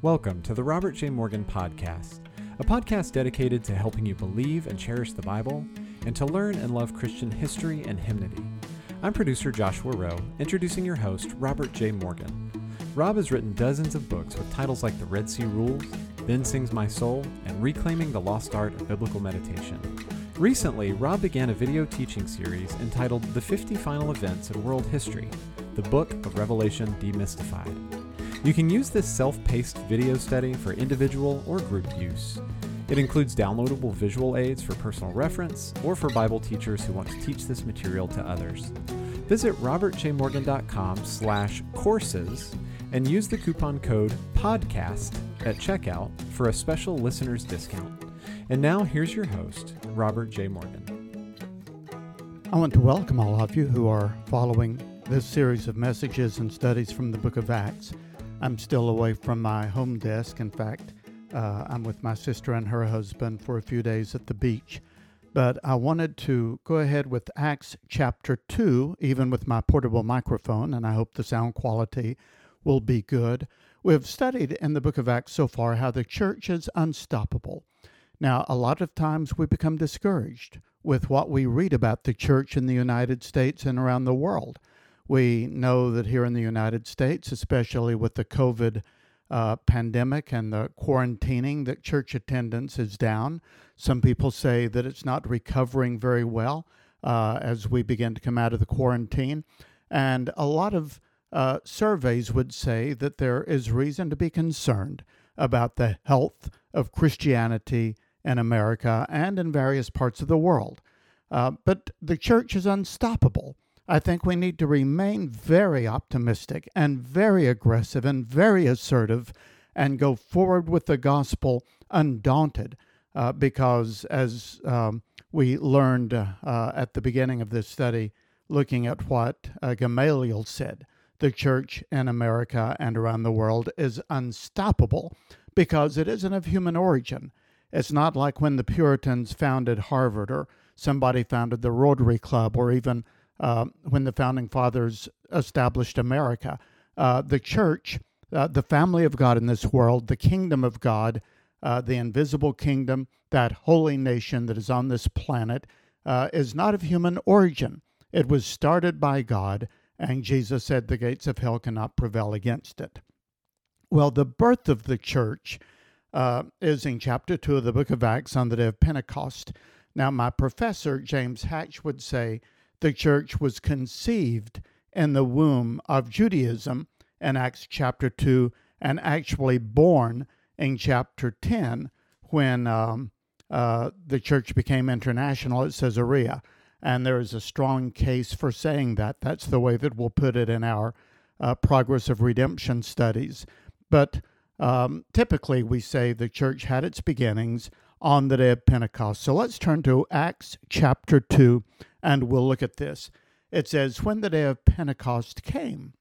Welcome to the Robert J. Morgan Podcast, a podcast dedicated to helping you believe and cherish the Bible and to learn and love Christian history and hymnody. I'm producer Joshua Rowe, introducing your host, Robert J. Morgan. Rob has written dozens of books with titles like The Red Sea Rules, Then Sings My Soul, and Reclaiming the Lost Art of Biblical Meditation. Recently, Rob began a video teaching series entitled The 50 Final Events in World History, the Book of Revelation Demystified. You can use this self paced video study for individual or group use. It includes downloadable visual aids for personal reference or for Bible teachers who want to teach this material to others. Visit robertjmorgan.com slash courses and use the coupon code PODCAST at checkout for a special listener's discount. And now here's your host, Robert J. Morgan. I want to welcome all of you who are following this series of messages and studies from the book of Acts. I'm still away from my home desk. In fact, uh, I'm with my sister and her husband for a few days at the beach. But I wanted to go ahead with Acts chapter 2, even with my portable microphone, and I hope the sound quality will be good. We've studied in the book of Acts so far how the church is unstoppable. Now, a lot of times we become discouraged with what we read about the church in the United States and around the world. We know that here in the United States, especially with the COVID uh, pandemic and the quarantining, that church attendance is down. Some people say that it's not recovering very well uh, as we begin to come out of the quarantine. And a lot of uh, surveys would say that there is reason to be concerned about the health of Christianity in America and in various parts of the world. Uh, but the church is unstoppable. I think we need to remain very optimistic and very aggressive and very assertive and go forward with the gospel undaunted uh, because, as um, we learned uh, at the beginning of this study, looking at what uh, Gamaliel said, the church in America and around the world is unstoppable because it isn't of human origin. It's not like when the Puritans founded Harvard or somebody founded the Rotary Club or even uh, when the founding fathers established America. Uh, the church, uh, the family of God in this world, the kingdom of God, uh, the invisible kingdom, that holy nation that is on this planet, is not of human origin. It was started by God, and Jesus said the gates of hell cannot prevail against it. Well, the birth of the church uh, is in chapter 2 of the book of Acts on the day of Pentecost. Now, my professor, James Hatch, would say the church was conceived in the womb of Judaism in Acts chapter 2 and actually born in chapter 10 when um, uh, the church became international at Caesarea. And there is a strong case for saying that. That's the way that we'll put it in our uh, progress of redemption studies. But um, typically, we say the church had its beginnings on the day of Pentecost. So let's turn to Acts chapter 2 and we'll look at this. It says, When the day of Pentecost came.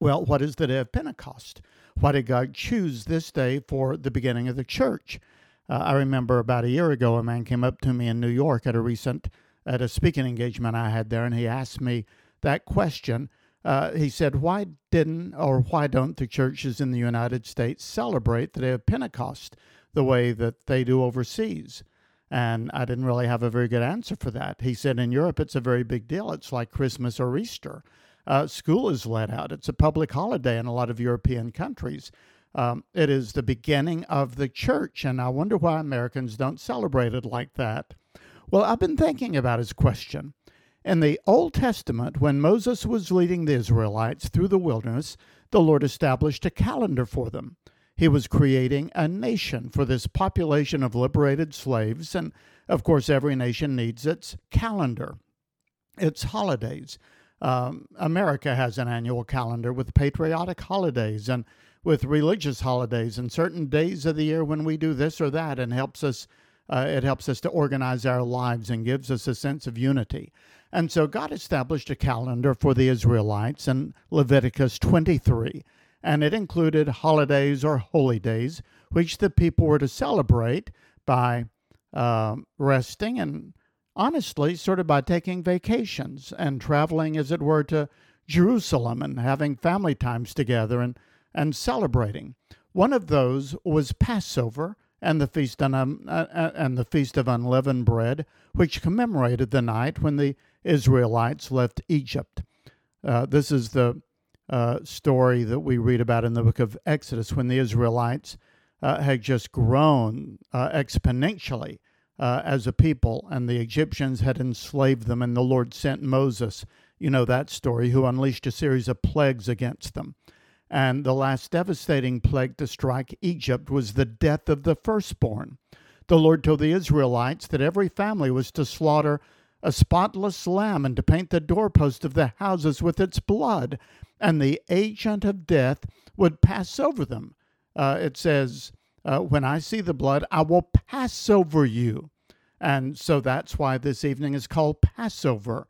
Well, what is the day of Pentecost? Why did God choose this day for the beginning of the church? Uh, I remember about a year ago, a man came up to me in New York at a recent at a speaking engagement I had there, and he asked me that question. Uh, he said, "Why didn't or why don't the churches in the United States celebrate the day of Pentecost the way that they do overseas?" And I didn't really have a very good answer for that. He said, in Europe, it's a very big deal. It's like Christmas or Easter. Uh, school is let out, it's a public holiday in a lot of European countries. Um, it is the beginning of the church, and I wonder why Americans don't celebrate it like that. Well, I've been thinking about his question. In the Old Testament, when Moses was leading the Israelites through the wilderness, the Lord established a calendar for them. He was creating a nation for this population of liberated slaves. And of course, every nation needs its calendar, its holidays. Um, America has an annual calendar with patriotic holidays and with religious holidays and certain days of the year when we do this or that and helps us uh, it helps us to organize our lives and gives us a sense of unity. And so God established a calendar for the Israelites in Leviticus 23 and it included holidays or holy days, which the people were to celebrate by uh, resting and honestly, sort of by taking vacations and traveling, as it were, to Jerusalem and having family times together and, and celebrating. One of those was Passover and the feast on, um, uh, uh, and the feast of unleavened bread, which commemorated the night when the Israelites left Egypt. Uh, this is the uh, story that we read about in the book of Exodus when the Israelites uh, had just grown uh, exponentially uh, as a people, and the Egyptians had enslaved them, and the Lord sent Moses, you know that story, who unleashed a series of plagues against them. And the last devastating plague to strike Egypt was the death of the firstborn. The Lord told the Israelites that every family was to slaughter a spotless lamb and to paint the doorpost of the houses with its blood, and the agent of death would pass over them. Uh, it says, uh, When I see the blood, I will pass over you. And so that's why this evening is called Passover.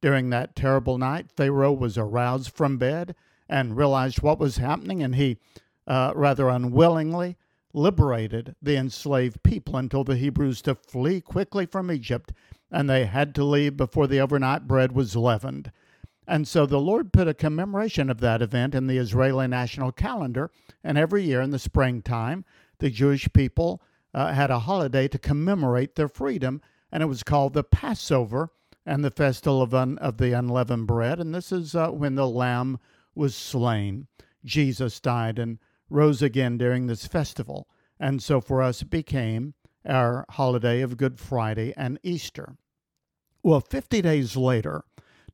During that terrible night, Pharaoh was aroused from bed and realized what was happening, and he uh, rather unwillingly liberated the enslaved people and told the Hebrews to flee quickly from Egypt and they had to leave before the overnight bread was leavened. And so the Lord put a commemoration of that event in the Israeli national calendar. And every year in the springtime, the Jewish people uh, had a holiday to commemorate their freedom, and it was called the Passover and the festival of, un- of the unleavened bread. And this is uh, when the lamb was slain. Jesus died and rose again during this festival. And so for us, it became our holiday of Good Friday and Easter. Well, 50 days later,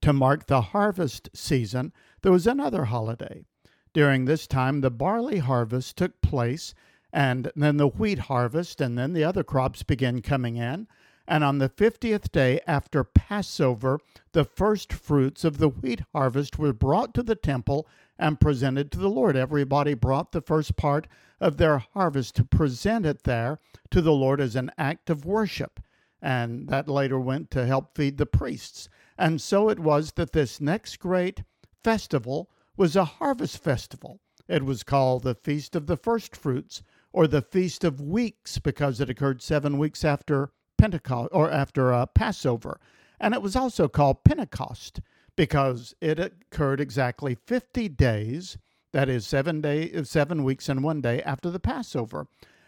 to mark the harvest season, there was another holiday. During this time, the barley harvest took place, and then the wheat harvest, and then the other crops began coming in. And on the 50th day after Passover, the first fruits of the wheat harvest were brought to the temple and presented to the Lord. Everybody brought the first part of their harvest to present it there to the Lord as an act of worship. And that later went to help feed the priests. And so it was that this next great festival was a harvest festival. It was called the Feast of the First Fruits or the Feast of Weeks because it occurred seven weeks after Pentecost or after uh, Passover. And it was also called Pentecost because it occurred exactly 50 days, that is, seven, day, seven weeks and one day after the Passover.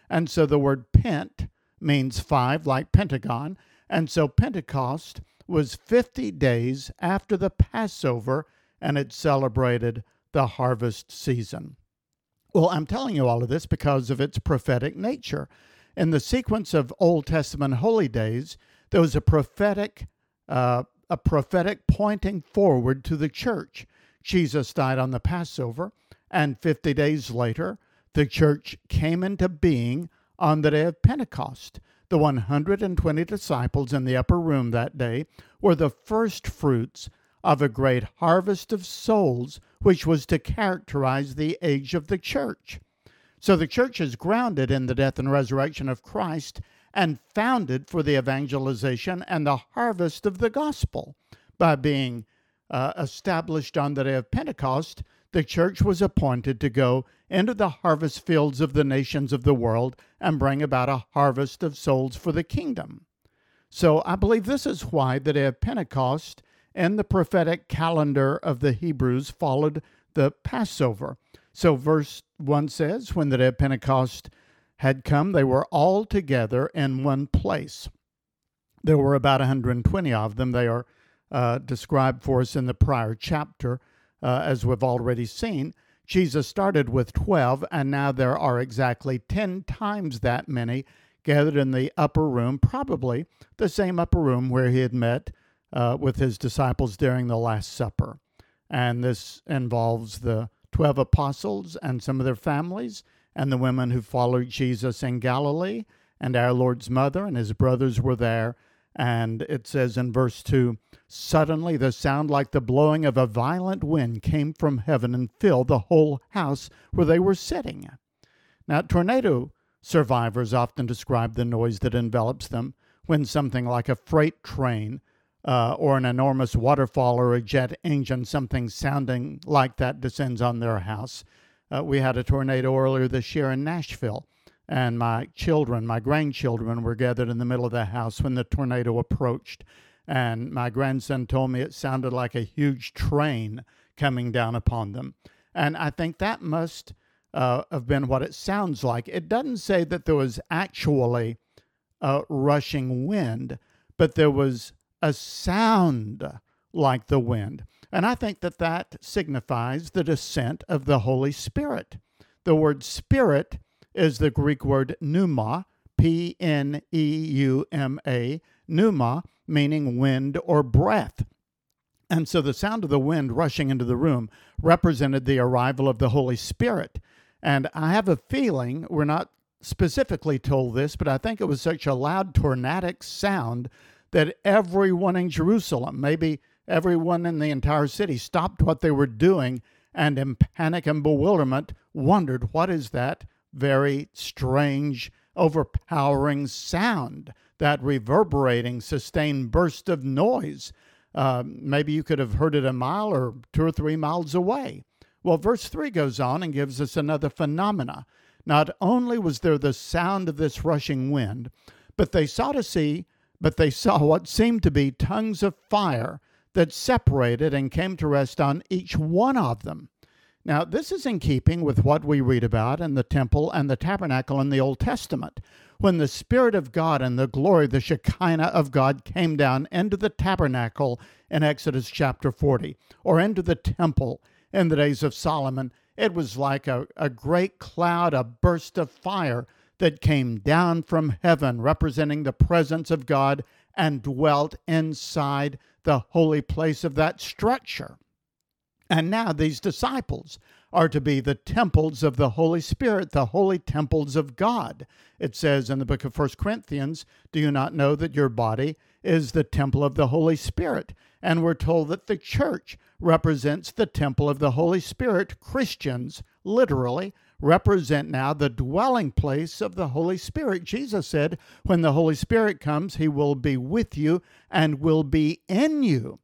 And so the word pent means five, like Pentagon. And so Pentecost was 50 days after the Passover, and it celebrated the harvest season. Well, I'm telling you all of this because of its prophetic nature. In the sequence of Old Testament holy days, there was a prophetic uh, a prophetic pointing forward to the church. Jesus died on the Passover, and 50 days later, the church came into being on the day of Pentecost. The 120 disciples in the upper room that day were the first fruits of a great harvest of souls, which was to characterize the age of the church. So the church is grounded in the death and resurrection of Christ and founded for the evangelization and the harvest of the gospel. By being uh, established on the day of Pentecost, the church was appointed to go into the harvest fields of the nations of the world and bring about a harvest of souls for the kingdom. So I believe this is why the day of Pentecost and the prophetic calendar of the Hebrews followed the Passover. So verse 1 says, When the day of Pentecost had come, they were all together in one place. There were about 120 of them. They are uh, described for us in the prior chapter, uh, as we've already seen. Jesus started with 12, and now there are exactly 10 times that many gathered in the upper room, probably the same upper room where he had met uh, with his disciples during the Last Supper. And this involves the 12 apostles and some of their families, and the women who followed Jesus in Galilee, and our Lord's mother and his brothers were there. And it says in verse 2 Suddenly the sound like the blowing of a violent wind came from heaven and filled the whole house where they were sitting. Now, tornado survivors often describe the noise that envelops them when something like a freight train uh, or an enormous waterfall or a jet engine, something sounding like that, descends on their house. Uh, we had a tornado earlier this year in Nashville, and my children, my grandchildren, were gathered in the middle of the house when the tornado approached. And my grandson told me it sounded like a huge train coming down upon them. And I think that must uh, have been what it sounds like. It doesn't say that there was actually a rushing wind, but there was a sound like the wind. And I think that that signifies the descent of the Holy Spirit. The word spirit is the Greek word pneuma, P N E U M A, pneuma, meaning wind or breath. And so the sound of the wind rushing into the room represented the arrival of the Holy Spirit. And I have a feeling, we're not specifically told this, but I think it was such a loud tornadic sound that everyone in Jerusalem, maybe everyone in the entire city, stopped what they were doing and in panic and bewilderment wondered what is that very strange, overpowering sound, that reverberating, sustained burst of noise. Uh, maybe you could have heard it a mile or two or three miles away. Well, verse 3 goes on and gives us another phenomena. Not only was there the sound of this rushing wind, but they saw to see, but they saw what seemed to be tongues of fire that separated and came to rest on each one of them. Now, this is in keeping with what we read about in the temple and the tabernacle in the Old Testament. When the Spirit of God and the glory, the Shekinah of God, came down into the tabernacle in Exodus chapter 40, or into the temple in the days of Solomon, it was like a, a great cloud, a burst of fire that came down from heaven, representing the presence of God, and dwelt inside the holy place of that structure. And now these disciples are to be the temples of the Holy Spirit, the holy temples of God. It says in the book of 1 Corinthians, Do you not know that your body is the temple of the Holy Spirit? And we're told that the church represents the temple of the Holy Spirit. Christians, literally, represent now the dwelling place of the Holy Spirit. Jesus said, When the Holy Spirit comes, he will be with you and will be in you.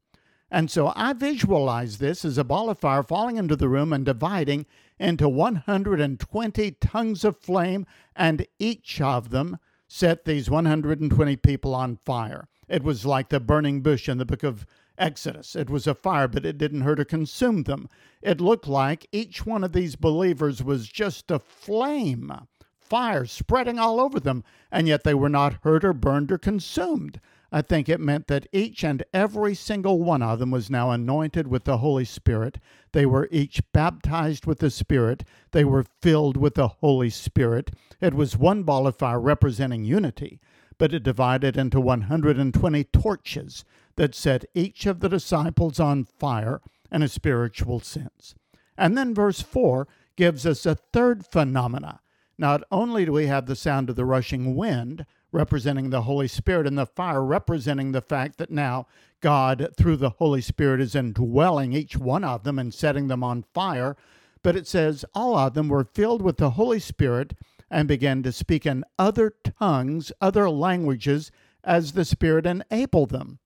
And so I visualize this as a ball of fire falling into the room and dividing into 120 tongues of flame, and each of them set these 120 people on fire. It was like the burning bush in the book of Exodus. It was a fire, but it didn't hurt or consume them. It looked like each one of these believers was just a flame, fire spreading all over them, and yet they were not hurt or burned or consumed. I think it meant that each and every single one of them was now anointed with the Holy Spirit. They were each baptized with the Spirit. They were filled with the Holy Spirit. It was one ball of fire representing unity, but it divided into 120 torches that set each of the disciples on fire in a spiritual sense. And then verse 4 gives us a third phenomena. Not only do we have the sound of the rushing wind, representing the Holy Spirit, and the fire representing the fact that now God, through the Holy Spirit, is indwelling each one of them and setting them on fire. But it says all of them were filled with the Holy Spirit and began to speak in other tongues, other languages, as the Spirit enabled them.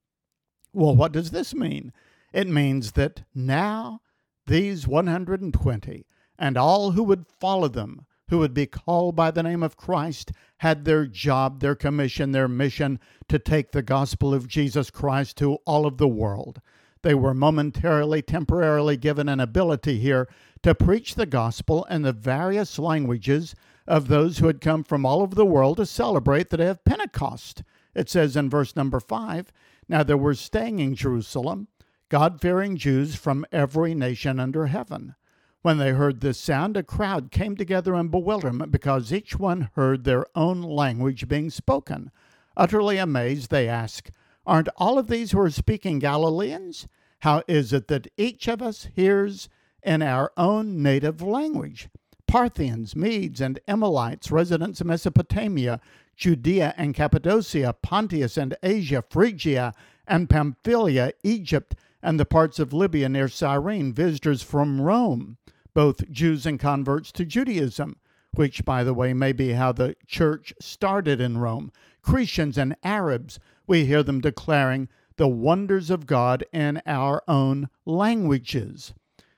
Well, what does this mean? It means that now these 120 and all who would follow them who would be called by the name of Christ had their job, their commission, their mission to take the gospel of Jesus Christ to all of the world. They were momentarily, temporarily given an ability here to preach the gospel in the various languages of those who had come from all over the world to celebrate the day of Pentecost. It says in verse number 5 Now there were staying in Jerusalem God fearing Jews from every nation under heaven. When they heard this sound, a crowd came together in bewilderment because each one heard their own language being spoken. Utterly amazed, they asked, Aren't all of these who are speaking Galileans? How is it that each of us hears in our own native language? Parthians, Medes, and Elamites, residents of Mesopotamia, Judea and Cappadocia, Pontus and Asia, Phrygia and Pamphylia, Egypt, and the parts of Libya near Cyrene, visitors from Rome, both Jews and converts to Judaism, which, by the way, may be how the church started in Rome. Cretians and Arabs, we hear them declaring the wonders of God in our own languages.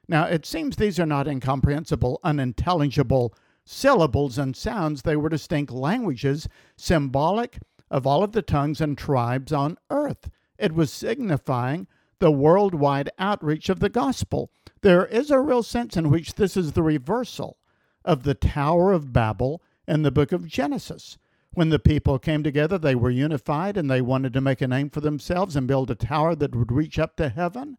Now, it seems these are not incomprehensible, unintelligible syllables and sounds. They were distinct languages, symbolic of all of the tongues and tribes on earth. It was signifying the worldwide outreach of the gospel. There is a real sense in which this is the reversal of the Tower of Babel in the book of Genesis. When the people came together, they were unified and they wanted to make a name for themselves and build a tower that would reach up to heaven.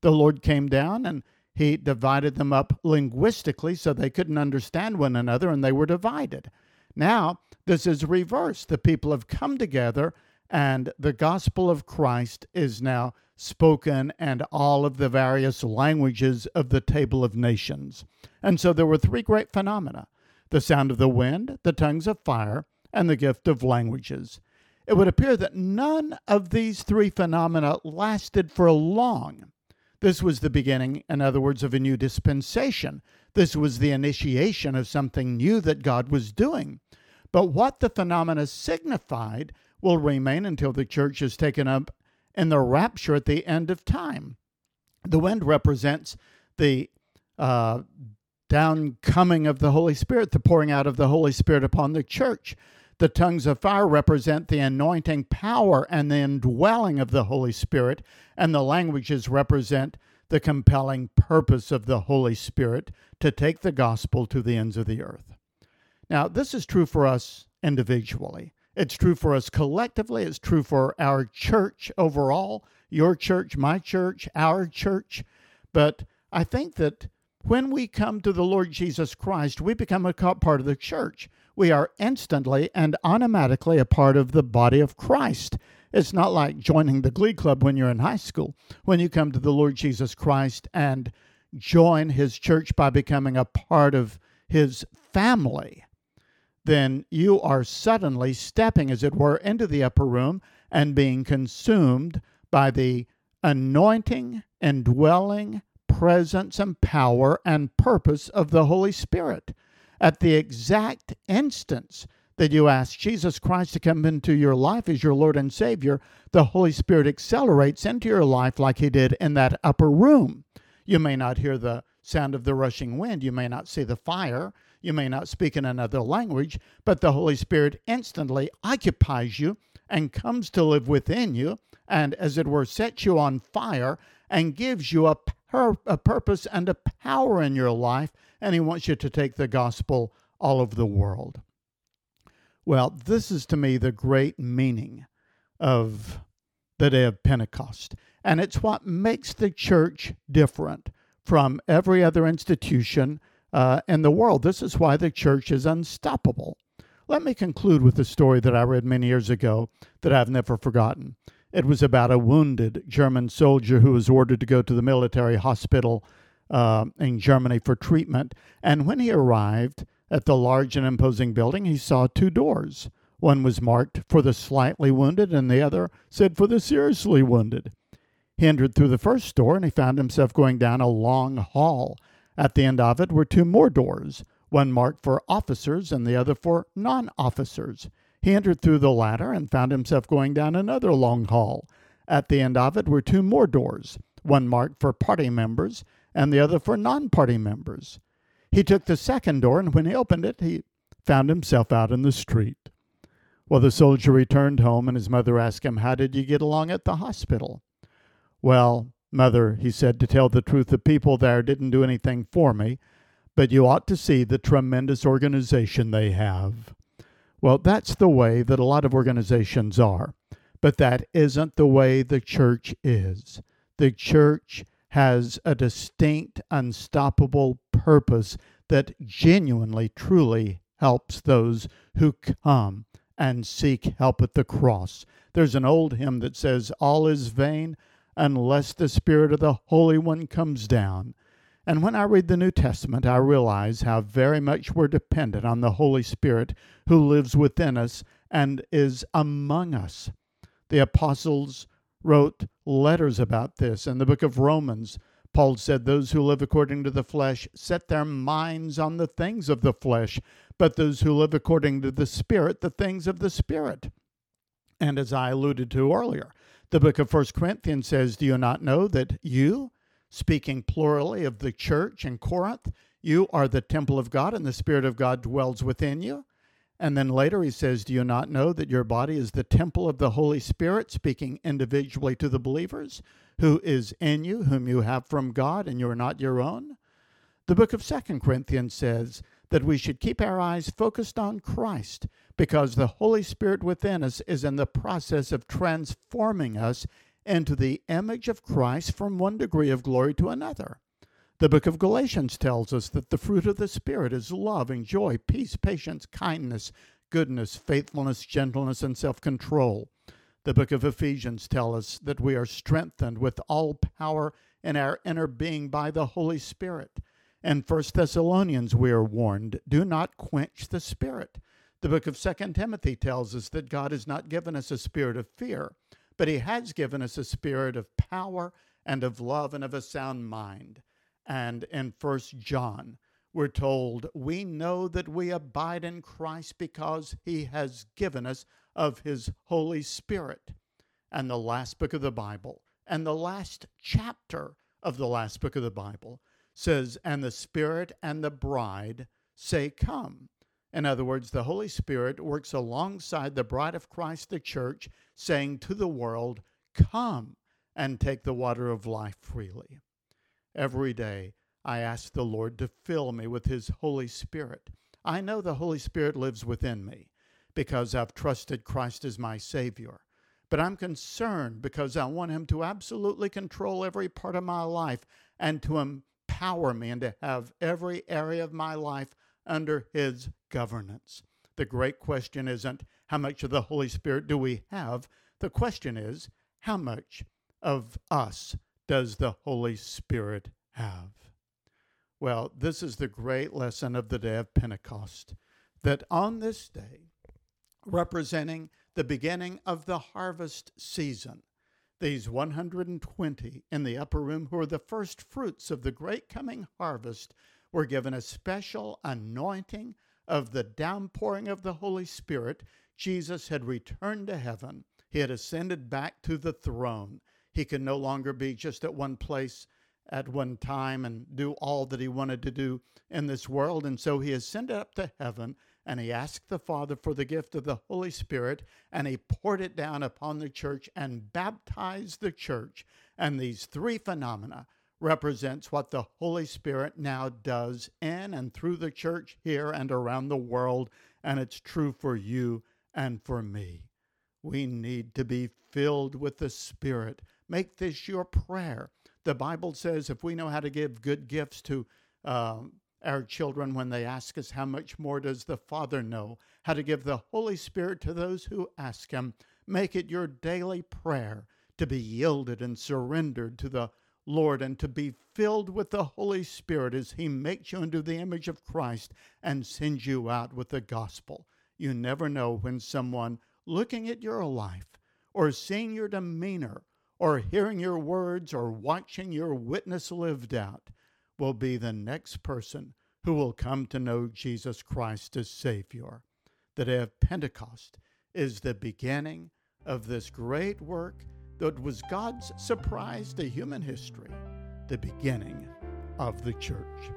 The Lord came down and he divided them up linguistically so they couldn't understand one another and they were divided. Now, this is reversed. The people have come together and the gospel of Christ is now spoken and all of the various languages of the table of nations. And so there were three great phenomena the sound of the wind, the tongues of fire, and the gift of languages. It would appear that none of these three phenomena lasted for long. This was the beginning, in other words, of a new dispensation. This was the initiation of something new that God was doing. But what the phenomena signified will remain until the church is taken up in the rapture at the end of time. The wind represents the uh, downcoming of the Holy Spirit, the pouring out of the Holy Spirit upon the church. The tongues of fire represent the anointing power and the indwelling of the Holy Spirit, and the languages represent the compelling purpose of the Holy Spirit to take the gospel to the ends of the earth. Now, this is true for us individually. It's true for us collectively. It's true for our church overall, your church, my church, our church. But I think that when we come to the Lord Jesus Christ, we become a part of the church we are instantly and automatically a part of the body of Christ. It's not like joining the Glee Club when you're in high school. When you come to the Lord Jesus Christ and join his church by becoming a part of his family, then you are suddenly stepping, as it were, into the upper room and being consumed by the anointing, indwelling presence and power and purpose of the Holy Spirit at the exact instance that you ask. Jesus Christ to come into your life as your Lord and Savior, the Holy Spirit accelerates into your life like He did in that upper room. You may not hear the sound of the rushing wind, you may not see the fire, you may not speak in another language, but the Holy Spirit instantly occupies you and comes to live within you, and as it were, sets you on fire and gives you a, pur- a purpose and a power in your life and he wants you to take the gospel all over the world. Well, this is to me the great meaning of the day of Pentecost. And it's what makes the church different from every other institution uh, in the world. This is why the church is unstoppable. Let me conclude with a story that I read many years ago that I've never forgotten. It was about a wounded German soldier who was ordered to go to the military hospital uh, in Germany for treatment. And when he arrived at the large and imposing building, he saw two doors. One was marked for the slightly wounded, and the other said for the seriously wounded. He entered through the first door, and he found himself going down a long hall. At the end of it were two more doors, one marked for officers and the other for non officers. He entered through the latter and found himself going down another long hall. At the end of it were two more doors, one marked for party members and the other for non party members. He took the second door, and when he opened it, he found himself out in the street. Well, the soldier returned home, and his mother asked him, How did you get along at the hospital? Well, mother, he said, to tell the truth, the people there didn't do anything for me, but you ought to see the tremendous organization they have. Well, that's the way that a lot of organizations are, but that isn't the way the church is. The church has a distinct, unstoppable purpose that genuinely, truly helps those who come and seek help at the cross. There's an old hymn that says, All is vain unless the Spirit of the Holy One comes down. And when I read the New Testament, I realize how very much we're dependent on the Holy Spirit who lives within us and is among us. The apostles wrote letters about this. In the book of Romans, Paul said, Those who live according to the flesh set their minds on the things of the flesh, but those who live according to the Spirit, the things of the Spirit. And as I alluded to earlier, the book of First Corinthians says, Do you not know that you, speaking plurally of the church in Corinth, you are the temple of God and the Spirit of God dwells within you? And then later he says, Do you not know that your body is the temple of the Holy Spirit, speaking individually to the believers, who is in you, whom you have from God, and you are not your own? The book of Second Corinthians says that we should keep our eyes focused on Christ because the Holy Spirit within us is in the process of transforming us into the image of Christ from one degree of glory to another. The book of Galatians tells us that the fruit of the Spirit is love and joy, peace, patience, kindness, goodness, faithfulness, gentleness, and self control. The book of Ephesians tells us that we are strengthened with all power in our inner being by the Holy Spirit. In 1 Thessalonians, we are warned do not quench the Spirit. The book of 2 Timothy tells us that God has not given us a spirit of fear, but He has given us a spirit of power and of love and of a sound mind. And in 1 John, we're told, We know that we abide in Christ because He has given us of His Holy Spirit. And the last book of the Bible, and the last chapter of the last book of the Bible says, And the Spirit and the bride say, Come. In other words, the Holy Spirit works alongside the bride of Christ, the church, saying to the world, Come and take the water of life freely. Every day, I ask the Lord to fill me with His Holy Spirit. I know the Holy Spirit lives within me because I've trusted Christ as my Savior. But I'm concerned because I want Him to absolutely control every part of my life and to empower me and to have every area of my life under His governance. The great question isn't how much of the Holy Spirit do we have? The question is how much of us does the Holy Spirit have? Well, this is the great lesson of the day of Pentecost that on this day, representing the beginning of the harvest season, these 120 in the upper room, who are the first fruits of the great coming harvest, were given a special anointing of the downpouring of the Holy Spirit. Jesus had returned to heaven, he had ascended back to the throne. He could no longer be just at one place at one time and do all that he wanted to do in this world. And so he ascended up to heaven and he asked the Father for the gift of the Holy Spirit and he poured it down upon the church and baptized the church. And these three phenomena represents what the Holy Spirit now does in and through the church here and around the world, and it's true for you and for me. We need to be filled with the Spirit. Make this your prayer. The Bible says if we know how to give good gifts to uh, our children when they ask us, how much more does the Father know how to give the Holy Spirit to those who ask Him? Make it your daily prayer to be yielded and surrendered to the Lord, and to be filled with the Holy Spirit as He makes you into the image of Christ and sends you out with the gospel. You never know when someone looking at your life or seeing your demeanor or hearing your words or watching your witness lived out will be the next person who will come to know Jesus Christ as Savior. The day of Pentecost is the beginning of this great work that was God's surprise to human history, the beginning of the church.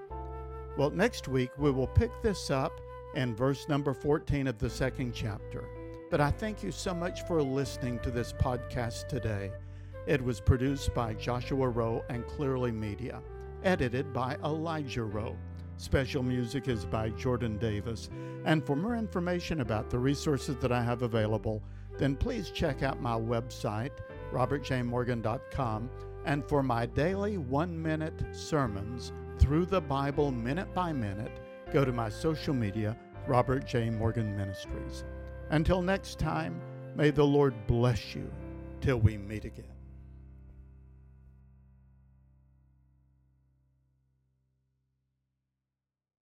Well, next week we will pick this up in verse number 14 of the second chapter. But I thank you so much for listening to this podcast today. It was produced by Joshua Rowe and Clearly Media, edited by Elijah Rowe. Special music is by Jordan Davis. And for more information about the resources that I have available, then please check out my website, robertjmorgan.com, and for my daily one minute sermons through the Bible minute by minute, go to my social media, Robert J. Morgan Ministries. Until next time, may the Lord bless you till we meet again.